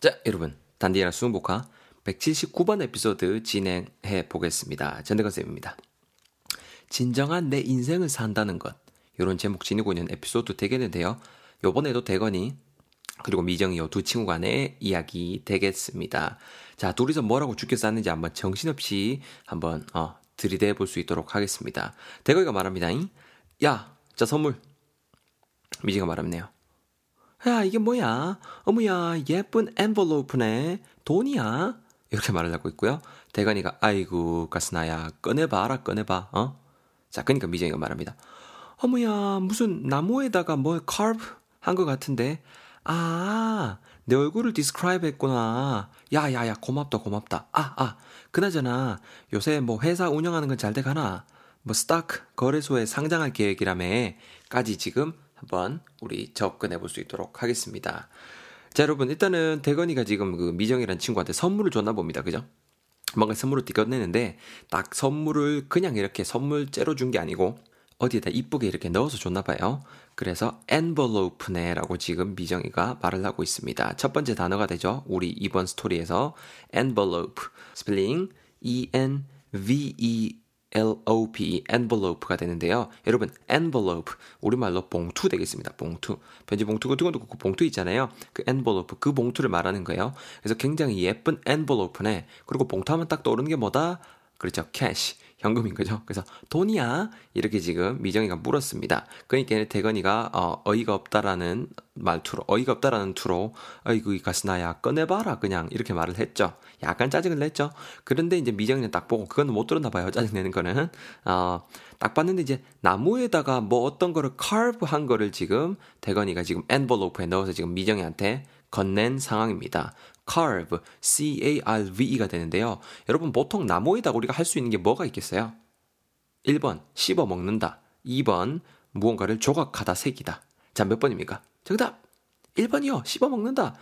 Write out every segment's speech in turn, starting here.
자, 여러분. 단디나 수능복화 179번 에피소드 진행해 보겠습니다. 전대건쌤입니다. 진정한 내 인생을 산다는 것. 이런 제목 지니고 있는 에피소드 되겠는데요. 요번에도 대건이 그리고 미정이 요 두 친구 간의 이야기 되겠습니다. 자, 둘이서 뭐라고 죽여 쌌는지 한번 정신없이 한번 어, 들이대 볼 수 있도록 하겠습니다. 대건이가 말합니다. 야, 자 선물. 미정이가 말합네요. 야, 이게 뭐야? 어머야, 예쁜 envelope네. 돈이야? 이렇게 말을 하고 있고요. 대건이가, 아이고, 가스나야, 꺼내봐라, 꺼내봐, 어? 자, 그니까 미정이가 말합니다. 어머야, 무슨 나무에다가 뭐 carve 한 것 같은데. 아, 내 얼굴을 describe 했구나. 야, 야, 야, 고맙다, 고맙다. 아, 아, 그나저나, 요새 뭐 회사 운영하는 건 잘 돼가나? 뭐 스타크 거래소에 상장할 계획이라며 까지 지금 한번 우리 접근해 볼 수 있도록 하겠습니다. 자, 여러분, 일단은 대건이가 지금 그 미정이라는 친구한테 선물을 줬나 봅니다. 그죠? 뭔가 선물을 띄꺼내는데 딱 선물을 그냥 이렇게 선물째로 준 게 아니고 어디에다 이쁘게 이렇게 넣어서 줬나 봐요. 그래서 envelope네라고 지금 미정이가 말을 하고 있습니다. 첫 번째 단어가 되죠. 우리 이번 스토리에서 envelope 스펠링 E N V E LOP, envelope가 되는데요. 여러분, envelope, 우리말로 봉투 되겠습니다. 봉투. 편지 봉투 같은 것도 그 봉투 있잖아요. 그 envelope, 그 봉투를 말하는 거예요. 그래서 굉장히 예쁜 envelope네. 그리고 봉투 하면 딱 떠오르는 게 뭐다? 그렇죠. cash. 현금인 거죠. 그래서 돈이야 이렇게 지금 미정이가 물었습니다. 그러니까 대건이가 어, 어이가 없다라는 말투로 어이가 없다라는 투로 어이구 이 가스나야 꺼내봐라 그냥 이렇게 말을 했죠. 약간 짜증을 냈죠. 그런데 이제 미정이는 딱 보고 그건 못 들었나 봐요. 짜증 내는 거는 어, 딱 봤는데 이제 나무에다가 뭐 어떤 거를 carve 한 거를 지금 대건이가 지금 envelope에 넣어서 지금 미정이한테 건넨 상황입니다. Carve, C-A-R-V-E가 되는데요. 여러분 보통 나무에다 우리가 할 수 있는 게 뭐가 있겠어요? 1번 씹어 먹는다. 2번 무언가를 조각하다, 새기다. 자, 몇 번입니까? 정답! 1번이요. 씹어 먹는다.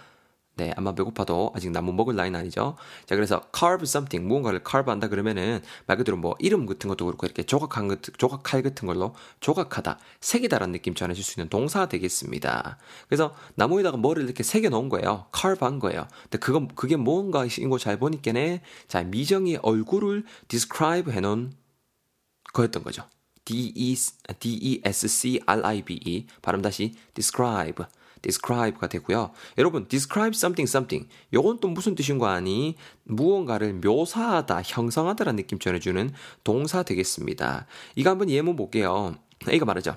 네, 아마 배고파도 아직 나무 먹을 나이는 아니죠. 자, 그래서 carve something, 무언가를 carve 한다 그러면은 말 그대로 뭐 이름 같은 것도 그렇고 이렇게 조각한 것, 조각칼 같은 걸로 조각하다, 새기다라는 느낌 전해줄 수 있는 동사 되겠습니다. 그래서 나무에다가 뭐를 이렇게 새겨 놓은 거예요. carve 한 거예요. 근데 그거, 그게 뭔가인 거 잘 보니까네, 자, 미정의 얼굴을 describe 해놓은 거였던 거죠. D-E-S-C-R-I-B-E. 발음 다시 describe. Describe가 되고요. 여러분, describe something something. 요건 또 무슨 뜻인 거 아니? 무언가를 묘사하다, 형성하다라는 느낌 전해주는 동사 되겠습니다. 이거 한번 예문 볼게요. 이거 말하죠.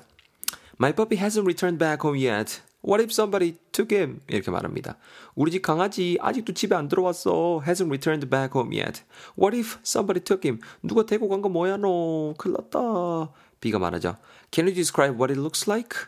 My puppy hasn't returned back home yet. What if somebody took him? 이렇게 말합니다. 우리 집 강아지 아직도 집에 안 들어왔어. Hasn't returned back home yet. What if somebody took him? 누가 데리고 간 거 뭐야 너? 큰일 났다. B가 말하죠. Can you describe what it looks like?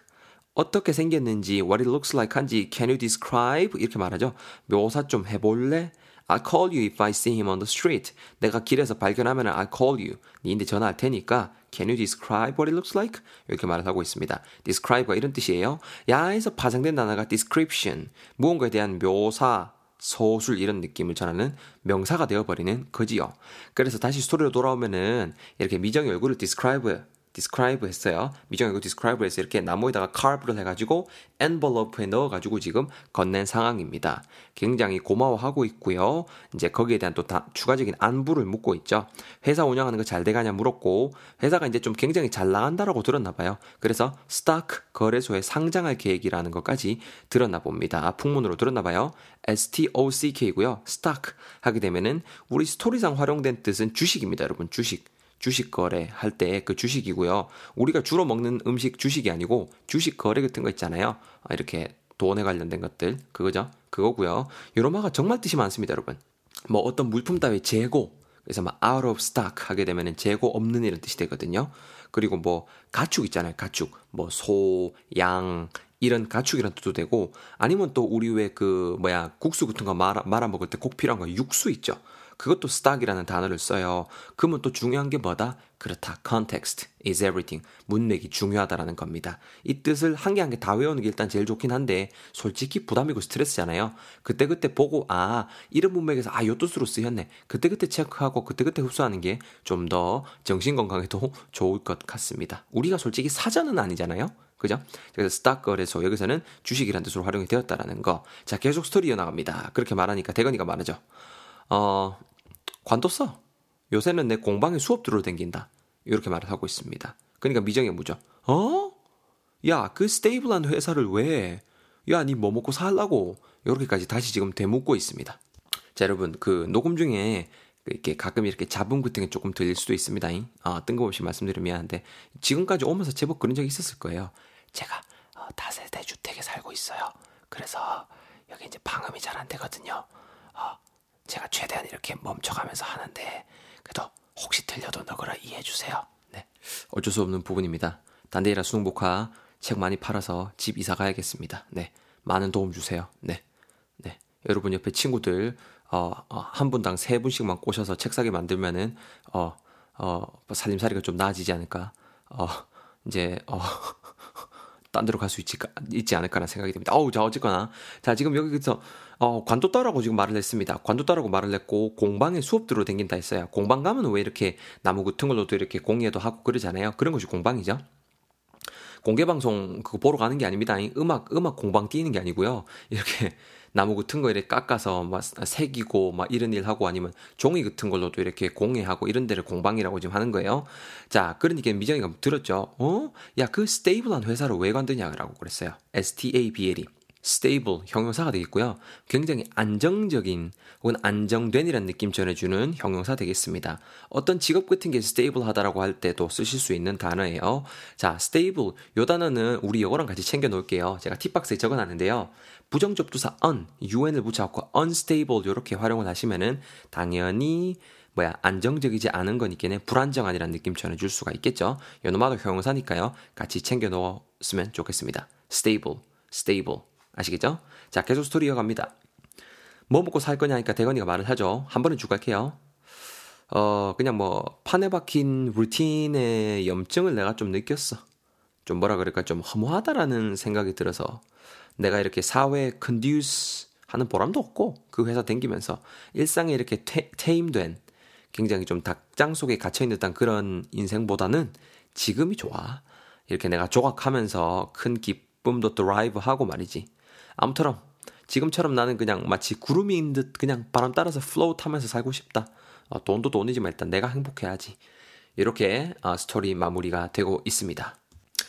어떻게 생겼는지, what it looks like 한지 can you describe? 이렇게 말하죠. 묘사 좀 해볼래? I'll call you if I see him on the street. 내가 길에서 발견하면 I'll call you. 니인데 전화할 테니까 Can you describe what it looks like? 이렇게 말을 하고 있습니다. describe가 이런 뜻이에요. 야에서 파생된 단어가 description. 무언가에 대한 묘사, 서술 이런 느낌을 전하는 명사가 되어버리는 거지요. 그래서 다시 스토리로 돌아오면은 이렇게 미정의 얼굴을 describe describe 했어요. 미정이고 describe 해서 이렇게 나무에다가 carve를 해가지고 envelope에 넣어가지고 지금 건넨 상황입니다. 굉장히 고마워하고 있고요. 이제 거기에 대한 또 다 추가적인 안부를 묻고 있죠. 회사 운영하는 거 잘 돼가냐 물었고 회사가 이제 좀 굉장히 잘 나간다라고 들었나 봐요. 그래서 stock 거래소에 상장할 계획이라는 것까지 들었나 봅니다. 풍문으로 들었나 봐요. S-T-O-C-K고요. stock 하게 되면은 우리 스토리상 활용된 뜻은 주식입니다, 여러분. 주식. 주식 거래 할 때 그 주식이고요. 우리가 주로 먹는 음식 주식이 아니고 주식 거래 같은 거 있잖아요. 아, 이렇게 돈에 관련된 것들 그거죠. 그거고요. 요로마가 정말 뜻이 많습니다, 여러분. 뭐 어떤 물품 따위 재고 그래서 막 out of stock 하게 되면은 재고 없는 이런 뜻이 되거든요. 그리고 뭐 가축 있잖아요. 가축. 뭐 소, 양 이런 가축이란 뜻도 되고 아니면 또 우리 왜 그 뭐야 국수 같은 거 말아, 말아 먹을 때 꼭 필요한 거 육수 있죠. 그것도 stock이라는 단어를 써요. 그러면 또 중요한 게 뭐다? 그렇다. context is everything. 문맥이 중요하다라는 겁니다. 이 뜻을 한 개 한 개 다 외우는 게 일단 제일 좋긴 한데 솔직히 부담이고 스트레스잖아요. 그때그때 보고 아 이런 문맥에서 아 요 뜻으로 쓰였네. 그때그때 체크하고 그때그때 흡수하는 게 좀 더 정신 건강에도 좋을 것 같습니다. 우리가 솔직히 사전은 아니잖아요. 그죠? 그래서 stock 거래소 여기서는 주식이라는 뜻으로 활용이 되었다라는 거. 자, 계속 스토리 이어나갑니다. 그렇게 말하니까 대건이가 말하죠. 어, 관뒀어. 요새는 내 공방에 수업 들어 댕긴다. 이렇게 말을 하고 있습니다. 그러니까 미정이 뭐죠? 어? 야, 그 stable한 회사를 왜? 야, 니 뭐 먹고 살라고? 이렇게까지 다시 지금 되묻고 있습니다. 자, 여러분, 그 녹음 중에 이렇게 가끔 이렇게 잡음 같은 게 조금 들릴 수도 있습니다. 아, 뜬금없이 말씀드리면 미안한데 지금까지 오면서 제법 그런 적이 있었을 거예요. 제가 어, 다세대 주택에 살고 있어요. 그래서 여기 이제 방음이 잘 안 되거든요. 어, 제가 최대한 이렇게 멈춰가면서 하는데 그래도 혹시 들려도 너그러 이해해 주세요. 네, 어쩔 수 없는 부분입니다. 단데이라 수능 복화 책 많이 팔아서 집 이사 가야겠습니다. 네, 많은 도움 주세요. 네, 네, 여러분 옆에 친구들 어, 어, 한 분당 세 분씩만 꼬셔서 책 사게 만들면은 어, 어, 살림살이가 좀 나아지지 않을까. 어, 이제 어, 딴 데로 갈 수 있지, 있지 않을까라는 생각이 듭니다. 어우, 자, 어쨌거나. 자, 지금 여기서, 어, 관뒀다라고 지금 말을 했습니다. 관뒀다라고 말을 했고, 공방에 수업 들어 댕긴다 했어요. 공방 가면 왜 이렇게 나무 같은 걸로도 이렇게 공예도 하고 그러잖아요. 그런 것이 공방이죠. 공개 방송 그거 보러 가는 게 아닙니다. 음악 음악 공방 뛰는 게 아니고요. 이렇게 나무 같은 거 이렇게 깎아서 막 새기고 막 이런 일 하고 아니면 종이 같은 걸로도 이렇게 공예하고 이런 데를 공방이라고 지금 하는 거예요. 자, 그러니까 미정이가 들었죠. 어? 야, 그 stable한 회사를 왜 관두냐라고 그랬어요. S T A B L E. Stable 형용사가 되겠고요. 굉장히 안정적인 혹은 안정된이라는 느낌 전해주는 형용사 되겠습니다. 어떤 직업 같은 게 stable하다라고 할 때도 쓰실 수 있는 단어예요. 자, stable 요 단어는 우리 영어랑 같이 챙겨 놓을게요. 제가 팁박스에 적어놨는데요. 부정접두사 un, un을 붙여갖고 unstable 이렇게 활용을 하시면은 당연히 뭐야 안정적이지 않은 거니까 불안정한이라는 느낌 전해줄 수가 있겠죠. 요놈마도 형용사니까요. 같이 챙겨 놓았으면 좋겠습니다. stable, stable. 아시겠죠? 자, 계속 스토리 이어갑니다. 뭐 먹고 살 거냐니까 대건이가 말을 하죠. 한쭉 갈게요. 어, 그냥 뭐, 판에 박힌 routine의 염증을 내가 좀 느꼈어. 좀 뭐라 그럴까, 좀 허무하다라는 생각이 들어서 내가 이렇게 사회에 conduce 하는 보람도 없고 그 회사 댕기면서 일상에 이렇게 tame된 굉장히 좀 닭장 속에 갇혀있는 듯한 그런 인생보다는 지금이 좋아. 이렇게 내가 조각하면서 큰 기쁨도 derive 하고 말이지. 아무쪼록 지금처럼 나는 그냥 마치 구름인 듯 그냥 바람 따라서 float 하면서 살고 싶다. 어, 돈도 돈이지만 일단 내가 행복해야지. 이렇게 어, 스토리 마무리가 되고 있습니다.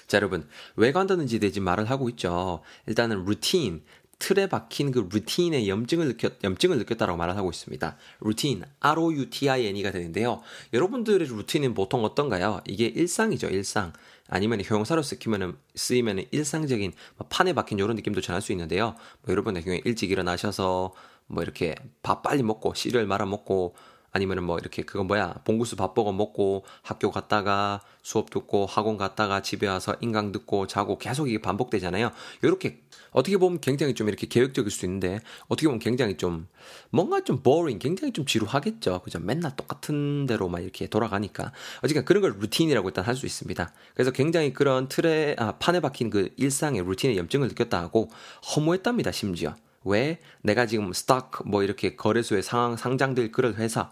자, 여러분, 왜 관뒀는지 이제 말을 하고 있죠. 일단은 루틴, 틀에 박힌 그 routine의 염증을 느꼈, 염증을 느꼈다라고 말을 하고 있습니다. routine, R-O-U-T-I-N-E가 되는데요. 여러분들의 routine은 보통 어떤가요? 이게 일상이죠, 일상. 아니면 형용사로 쓰이면 쓰이면 일상적인 뭐 판에 박힌 이런 느낌도 전할 수 있는데요. 뭐 여러분의 경우에 일찍 일어나셔서 뭐 이렇게 밥 빨리 먹고 시리얼 말아 먹고 아니면은 뭐 이렇게 그거 뭐야 봉구수 밥버거 먹고 학교 갔다가 수업 듣고 학원 갔다가 집에 와서 인강 듣고 자고 계속 이게 반복되잖아요. 이렇게 어떻게 보면 굉장히 좀 이렇게 계획적일 수 있는데 어떻게 보면 굉장히 좀 뭔가 좀 boring, 굉장히 좀 지루하겠죠. 그죠? 맨날 똑같은 대로만 이렇게 돌아가니까 어쨌든 그런 걸 루틴이라고 일단 할 수 있습니다. 그래서 굉장히 그런 틀에 아, 판에 박힌 그 일상의 루틴의 염증을 느꼈다 하고 허무했답니다. 심지어. 왜 내가 지금 stock 뭐 이렇게 거래소에 상, 상장될 그런 회사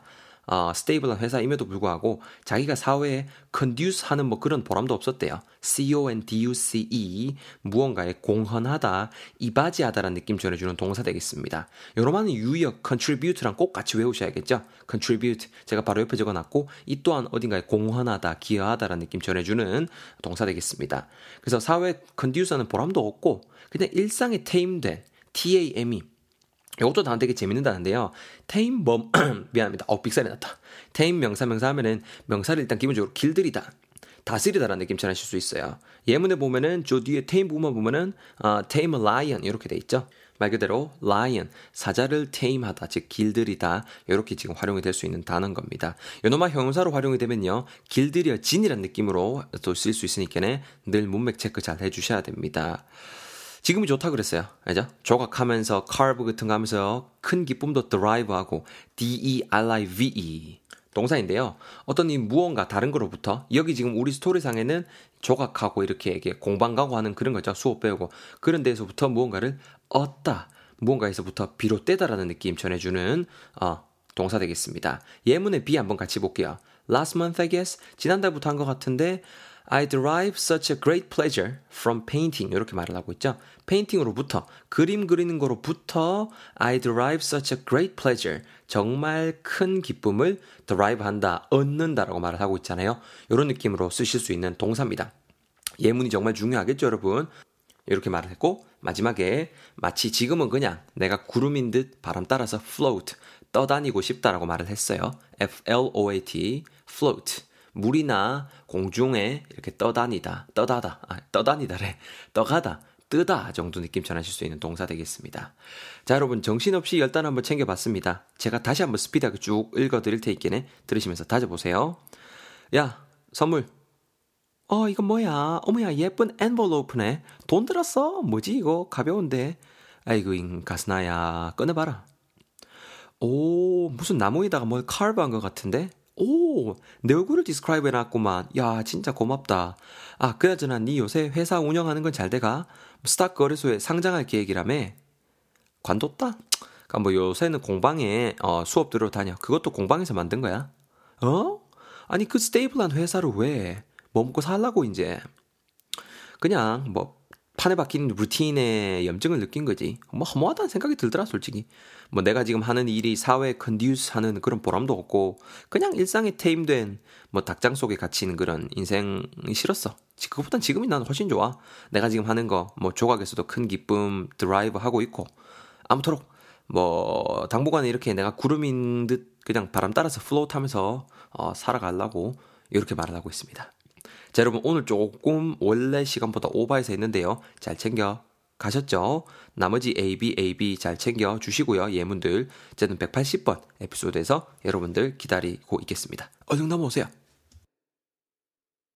어, stable한 회사임에도 불구하고 자기가 사회에 conduce 하는 뭐 그런 보람도 없었대요. C-O-N-D-U-C-E 무언가에 공헌하다, 이바지하다라는 느낌 전해주는 동사 되겠습니다. 요 놈은 유의어 contribute랑 꼭 같이 외우셔야겠죠. contribute 제가 바로 옆에 적어놨고 이 또한 어딘가에 공헌하다, 기여하다라는 느낌 전해주는 동사 되겠습니다. 그래서 사회에 conduce하는 보람도 없고 그냥 일상에 테임된 TAME. 이것도 다 되게 재밌는다는데요. 테임 범, 미안합니다. 어, 빅살이 났다. 테임 명사 명사 하면은 명사를 일단 기본적으로 길들이다. 다스리다라는 느낌 전하실 수 있어요. 예문에 보면은 저 뒤에 테임 부분만 보면은 어, a lion 이렇게 돼 있죠. 말 그대로 lion 사자를 테임하다 즉 길들이다 이렇게 지금 활용이 될 수 있는 단어인 겁니다. 요놈아 형용사로 활용이 되면요 길들여진이라는 느낌으로 또 쓸 수 있으니까는 늘 문맥 체크 잘 해주셔야 됩니다. 지금이 좋다 그랬어요. 알죠? 조각하면서 carve 같은 거 하면서 큰 기쁨도 drive하고 D-E-R-I-V-E 동사인데요. 어떤 이 무언가 다른 거로부터 여기 지금 우리 스토리상에는 조각하고 이렇게 공방 가고 하는 그런 거죠. 수업 배우고 그런 데에서부터 무언가를 얻다. 무언가에서부터 비롯되다라는 느낌 전해주는 어, 동사 되겠습니다. 예문의 B 한번 같이 볼게요. Last month, I guess. 지난달부터 한 것 같은데 I derive such a great pleasure from painting. 이렇게 말을 하고 있죠. 페인팅으로부터, 그림 그리는 거로부터 I derive such a great pleasure. 정말 큰 기쁨을 derive 한다, 얻는다라고 말을 하고 있잖아요. 이런 느낌으로 쓰실 수 있는 동사입니다. 예문이 정말 중요하겠죠, 여러분? 이렇게 말을 했고, 마지막에 마치 지금은 그냥 내가 구름인 듯 바람 따라서 float, 떠다니고 싶다라고 말을 했어요. F-L-O-A-T, float. 물이나 공중에 이렇게 떠다니다, 떠다다, 아, 떠다니다래, 떠가다, 뜨다 정도 느낌 전하실 수 있는 동사 되겠습니다. 자, 여러분 정신없이 열단 한번 챙겨봤습니다. 제가 다시 한번 스피드하게 쭉 읽어드릴 테니까 들으시면서 다져보세요. 야, 선물. 어, 이거 뭐야? 어머야, 예쁜 엔볼로프네. 돈 들었어? 뭐지, 이거? 가벼운데. 아이고, 잉, 가스나야. 꺼내봐라. 오, 무슨 나무에다가 뭘 carve한 것 같은데? 오, 내 얼굴을 describe 해놨구만. 야, 진짜 고맙다. 아, 그나저나 니 요새 회사 운영하는 건 잘 돼가? stock 거래소에 상장할 계획이라며? 관뒀다? 그니까 뭐 요새는 공방에 어, 수업 들어 다녀. 그것도 공방에서 만든 거야? 어? 아니 그 stable한 회사를 왜? 뭐 먹고 살라고 이제? 그냥 뭐 판에 박힌 routine의 염증을 느낀 거지. 뭐 허무하다는 생각이 들더라 솔직히. 뭐 내가 지금 하는 일이 사회에 conduce 하는 그런 보람도 없고 그냥 일상에 tame된 뭐 닭장 속에 갇힌 그런 인생이 싫었어. 그것보단 지금이 나는 훨씬 좋아. 내가 지금 하는 거 뭐 조각에서도 큰 기쁨 derive 하고 있고 아무쪼록 뭐 당분간은 이렇게 내가 구름인 듯 그냥 바람 따라서 float 하면서 어, 살아가려고 이렇게 말을 하고 있습니다. 자 여러분 오늘 조금 원래 시간보다 오버해서 했는데요. 잘 챙겨 가셨죠? 나머지 A, B, A, B 잘 챙겨 주시고요. 예문들. 저는 180번 에피소드에서 여러분들 기다리고 있겠습니다. 얼른 넘어오세요.